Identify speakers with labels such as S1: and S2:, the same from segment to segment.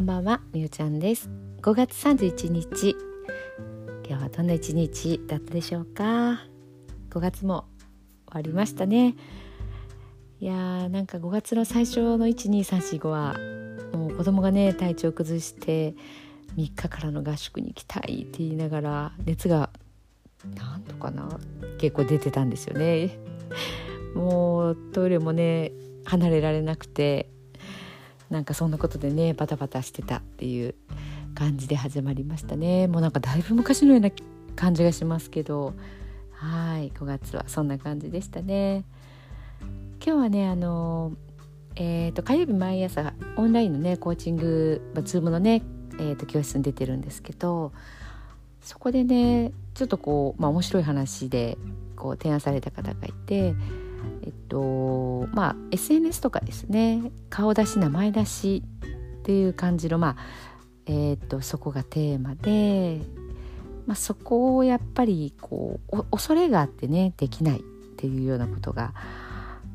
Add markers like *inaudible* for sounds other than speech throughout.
S1: こんばんはみゆちゃんです。5月31日今日はどんな一日だったでしょうか？5月も終わりましたね。いやーなんか5月の最初の12345はもう子供がね体調崩して3日からの合宿に行きたいって言いながら熱がなんとかな結構出てたんですよね。もうトイレもね離れられなくてなんかそんなことでねバタバタしてたっていう感じで始まりましたね。もうなんかだいぶ昔のような感じがしますけど。はい5月はそんな感じでしたね。今日はねあのえーと、火曜日毎朝オンラインのねコーチング、まあ、Zoom のね、えーと教室に出てるんですけどそこでねちょっとこう、まあ、面白い話でこう提案された方がいてえっとまあ SNS とかですね顔出し名前出しっていう感じのまあえっとそこがテーマで、まあ、そこをやっぱりこう恐れがあってねできないっていうようなことが、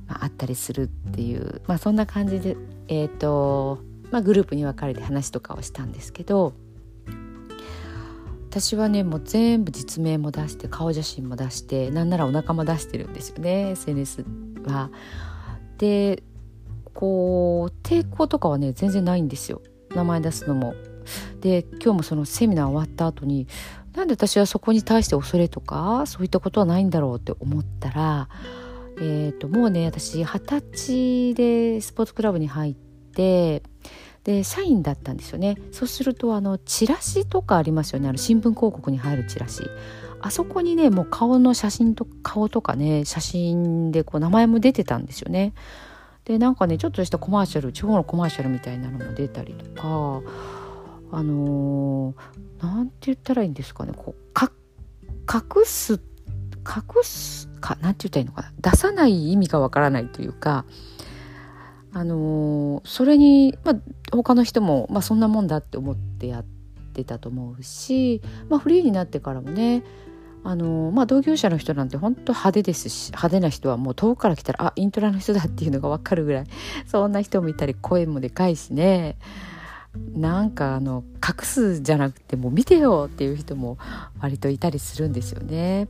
S1: まあ、あったりするっていう、まあ、そんな感じで、えっとまあ、グループに分かれて話とかをしたんですけど私はねもう全部実名も出して顔写真も出してなんならお腹も出してるんですよね SNS は。でこう抵抗とかはね全然ないんですよ名前出すのも。で今日もそのセミナー終わった後になんで私はそこに対して恐れとかそういったことはないんだろうって思ったら、えーと、もうね私二十歳でスポーツクラブに入ってで社員だったんですよね。そうするとあのチラシとかありますよね。あの新聞広告に入るチラシ。あそこにねもう顔の写真と顔とかね写真でこう名前も出てたんですよね。でなんかねちょっとしたコマーシャル地方のコマーシャルみたいなのも出たりとかあの何、ー、て言ったらいいんですかね。こうか隠す隠すか何て言ったらいいのかな。出さない意味がわからないというかあのー、それに、まあ、他の人も、まあ、そんなもんだって思ってやってたと思うし、まあ、フリーになってからもねあのー、まあ、同業者の人なんて本当派手ですし派手な人はもう遠くから来たらあイントラの人だっていうのが分かるぐらい *laughs* そんな人もいたり声もでかいしねなんかあの隠すじゃなくてもう見てよっていう人も割といたりするんですよね。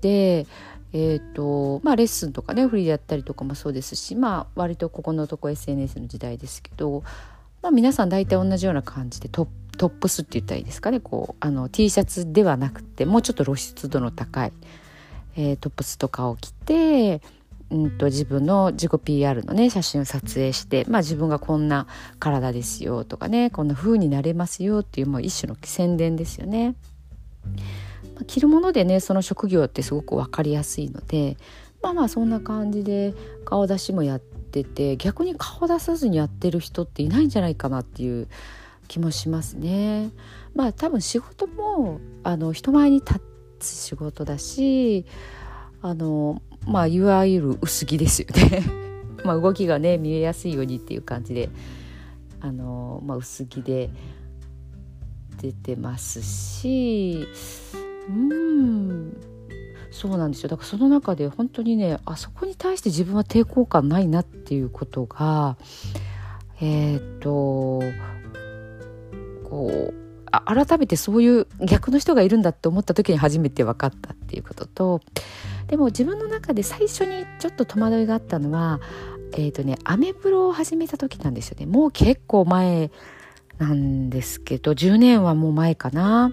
S1: でえーとまあ、レッスンとかねフリーでやったりとかもそうですし、まあ、割とここのとこ SNS の時代ですけど、まあ、皆さん大体同じような感じでトップスって言ったらいいですかねこうあの T シャツではなくてもうちょっと露出度の高い、えー、トップスとかを着て、うんと、自分の自己 PR のね写真を撮影して、まあ、自分がこんな体ですよとかねこんな風になれますよっていう、まあ、一種の宣伝ですよね。着るものでねその職業ってすごく分かりやすいのでまあまあそんな感じで顔出しもやってて逆に顔出さずにやってる人っていないんじゃないかなっていう気もしますね。まあ多分仕事もあの人前に立つ仕事だしあのまあいわゆる薄着ですよね。*laughs* まあ動きがね見えやすいようにっていう感じであの、まあ、薄着で出てますしうん。そうなんですよ。だからその中で本当にねあそこに対して自分は抵抗感ないなっていうことがえっ、ー、とこう改めてそういう逆の人がいるんだって思った時に初めて分かったっていうこととでも自分の中で最初にちょっと戸惑いがあったのはえっ、ー、とねアメブロを始めた時なんですよね。もう結構前なんですけど10年はもう前かな。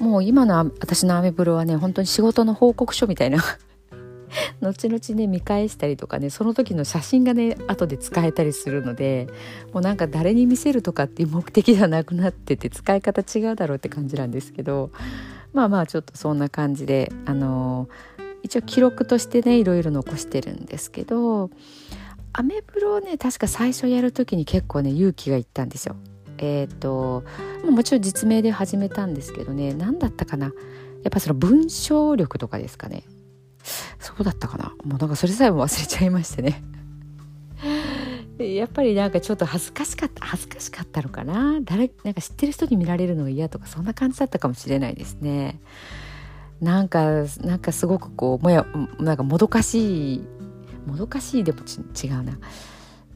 S1: もう今の私のアメブロはね本当に仕事の報告書みたいな *laughs* 後々ね見返したりとかねその時の写真がね後で使えたりするのでもうなんか誰に見せるとかっていう目的ではなくなってて使い方違うだろうって感じなんですけどまあまあちょっとそんな感じであの一応記録としてねいろいろ残してるんですけどアメブロをね確か最初やる時に結構ね勇気がいったんですよ。えっ、ー、ともちろん実名で始めたんですけどね何だったかな。やっぱその文章力とかですかね。そうだったかな。もうなんかそれさえも忘れちゃいましてね。やっぱりなんかちょっと恥ずかしかった恥ずかしかったのかな。誰なんか知ってる人に見られるのが嫌とかそんな感じだったかもしれないですね。なんかなんかすごくこうもやなんかもどかしいもどかしいでも違うな。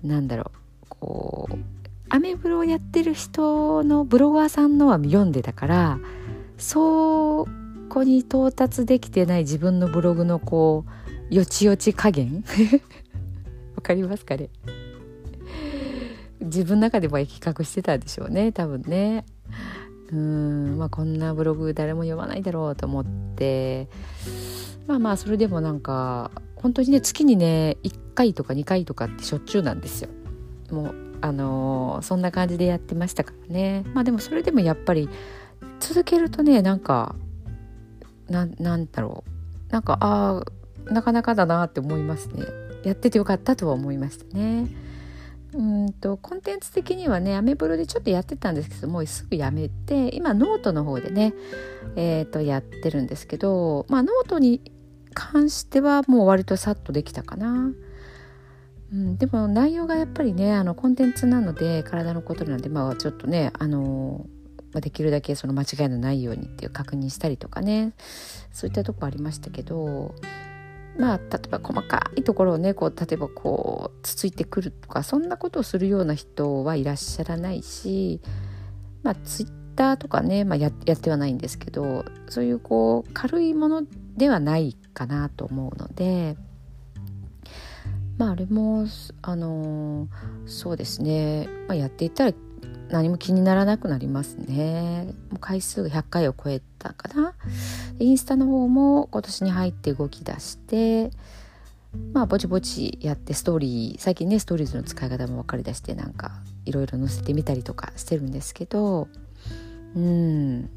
S1: 何だろう。こうアメブロをやってる人のブロガーさんのは読んでたからそこに到達できてない自分のブログのこうよちよち加減？*laughs* わかりますかね？自分の中でも企画してたんでしょうね多分ね。うんまあこんなブログ誰も読まないだろうと思って。まあまあそれでもなんか本当にね月にね1回とか2回とかってしょっちゅうなんですよ。もうあの、そんな感じでやってましたからね。まあでもそれでもやっぱり続けるとねなんかななんだろう。なんかああなかなかだなって思いますね。やっててよかったとは思いましたね。うんとコンテンツ的にはねアメブロでちょっとやってたんですけどもうすぐやめて今ノートの方でねえー、とやってるんですけどまあノートに関してはもう割とさっとできたかな。うん、でも内容がやっぱりねあのコンテンツなので体のことなんでまあちょっとねあのできるだけその間違いのないようにっていう確認したりとかねそういったとこありましたけどまあ例えば細かいところをねこう例えばこうつついてくるとかそんなことをするような人はいらっしゃらないしまあツイッターとかね、まあや、やってはないんですけどそういうこう軽いものではないかなと思うので。まああれもあのそうですね、まあ、やっていったら何も気にならなくなりますね。もう回数が100回を超えたかな。インスタの方も今年に入って動き出してまあぼちぼちやってストーリー最近ねストーリーズの使い方も分かりだしてなんかいろいろ載せてみたりとかしてるんですけどうん。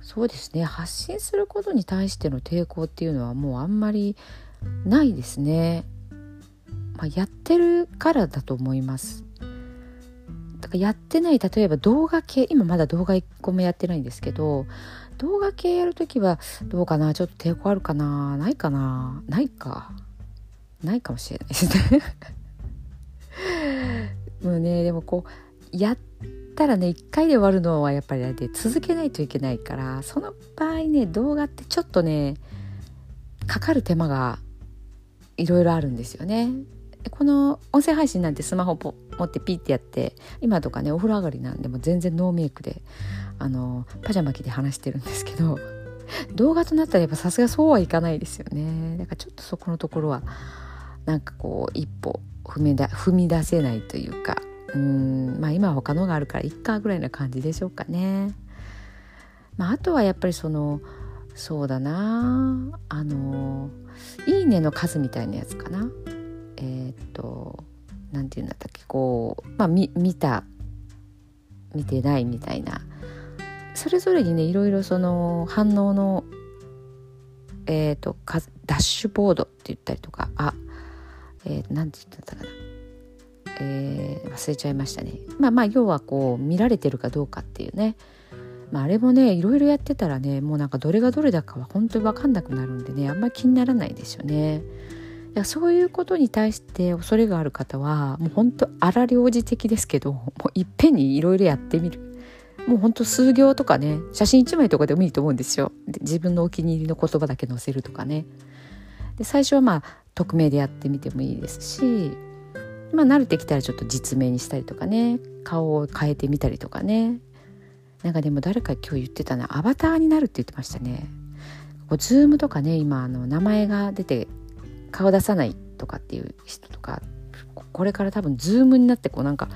S1: そうですね。発信することに対しての抵抗っていうのはもうあんまりないですね。まあ、やってるからだと思います。だからやってない例えば動画系今まだ動画1個もやってないんですけど動画系やるときはどうかなちょっと抵抗あるかなないかなないか。ないかもしれないですね。*laughs* もうねでもこうやったらね1回で終わるのはやっぱりで続けないといけないからその場合ね動画ってちょっとねかかる手間がいろいろあるんですよね。この音声配信なんてスマホ持ってピッてやって今とかねお風呂上がりなんでも全然ノーメイクであのパジャマ着で話してるんですけど *laughs* 動画となったらやっぱさすがそうはいかないですよねだからちょっとそこのところはなんかこう一歩踏みだ踏み出せないというかうんまあ今は他のがあるからいっかぐらいな感じでしょうかね。まあ、あとはやっぱりそのそうだなあの「いいね」の数みたいなやつかなえっ、と何て言うんだったっけこうまあ見た見てないみたいな。それぞれにねいろいろその反応のえっ、とダッシュボードって言ったりとかあえー、なんて言ったかな。えー、忘れちゃいましたね。まあまあ要はこう見られてるかどうかっていうね。まあ、あれもねいろいろやってたらねもうなんかどれがどれだかは本当に分かんなくなるんでねあんまり気にならないですよね。やそういうことに対して恐れがある方はもう本当荒療治的ですけどもういっぺんにいろいろやってみる。もうほんと数行とかね写真1枚とかでもいいと思うんですよ。自分のお気に入りの言葉だけ載せるとかね。で最初はまあ匿名でやってみてもいいですしまあ慣れてきたらちょっと実名にしたりとかね顔を変えてみたりとかね。なんかでも誰か今日言ってたなアバターになるって言ってましたね。ズームとかね今あの名前が出て顔出さないとかっていう人とかこれから多分ズームになってこうなんか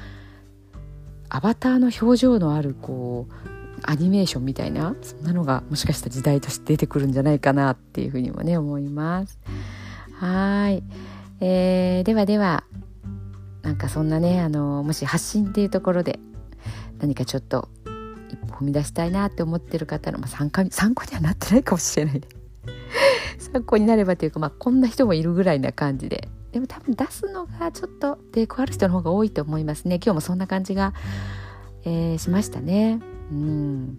S1: アバターの表情のあるこうアニメーションみたいなそんなのがもしかしたら時代として出てくるんじゃないかなっていうふうにもね思います。はい、えー、ではではなんかそんなねあのもし発信っていうところで何かちょっと一歩踏み出したいなって思ってる方の、まあ、参加参考にはなってないかもしれないで参考になればというか、まあ、こんな人もいるぐらいな感じで。でも多分出すのがちょっと抵抗ある人の方が多いと思いますね。今日もそんな感じが、えー、しましたね。うん。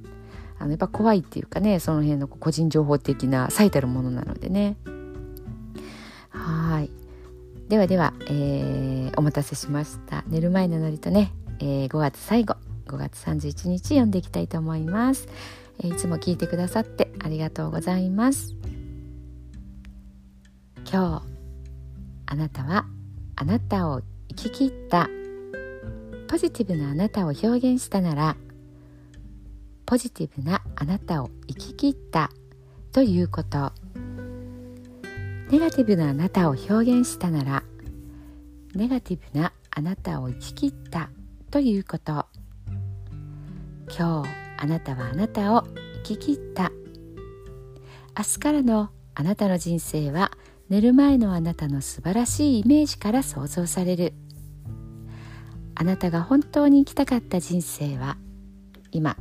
S1: あのやっぱ怖いっていうかねその辺の個人情報的な最たるものなのでね。はい。ではでは、えー、お待たせしました。寝る前のノリとね、えー、5月最後5月31日読んでいきたいと思います、えー、いつも聞いてくださってありがとうございます。今日あなたはあなたを生き切った。ポジティブなあなたを表現したならポジティブなあなたを生き切った。ということ。ネガティブなあなたを表現したならネガティブなあなたを生き切った。ということ。今日あなたはあなたを生き切った。明日からのあなたの人生は寝る前のあなたの素晴らしいイメージから想像される。あなたが本当に生きたかった人生は今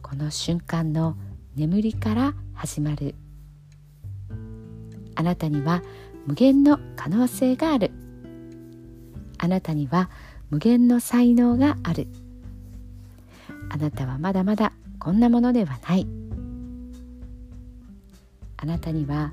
S1: この瞬間の眠りから始まる。あなたには無限の可能性がある。あなたには無限の才能がある。あなたはまだまだこんなものではない。あなたには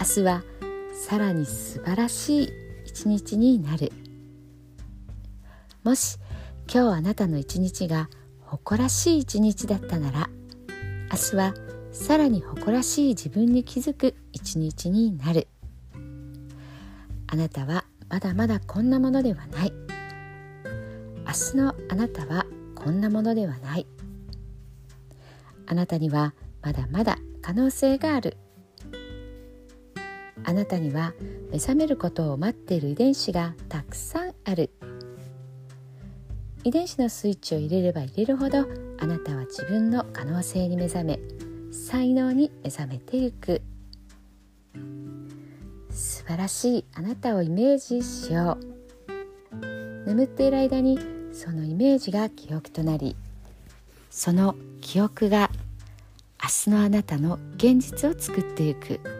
S1: 明日はさらに素晴らしい一日になる。もし今日あなたの一日が誇らしい一日だったなら明日はさらに誇らしい自分に気づく一日になる。あなたはまだまだこんなものではない。明日のあなたはこんなものではない。あなたにはまだまだ可能性がある。あなたには目覚めることを待っている遺伝子がたくさんある。遺伝子のスイッチを入れれば入れるほどあなたは自分の可能性に目覚め才能に目覚めていく。素晴らしいあなたをイメージしよう。眠っている間にそのイメージが記憶となりその記憶が明日のあなたの現実を作っていく。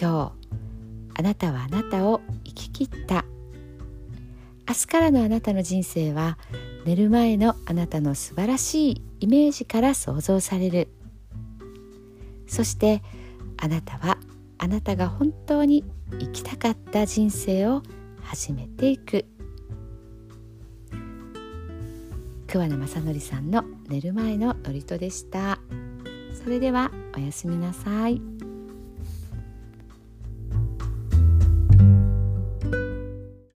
S1: 今日あなたはあなたを生き切った。明日からのあなたの人生は寝る前のあなたの素晴らしいイメージから想像される。そしてあなたはあなたが本当に生きたかった人生を始めていく。桑名正則さんの寝る前の祝詞でした。それではおやすみなさい。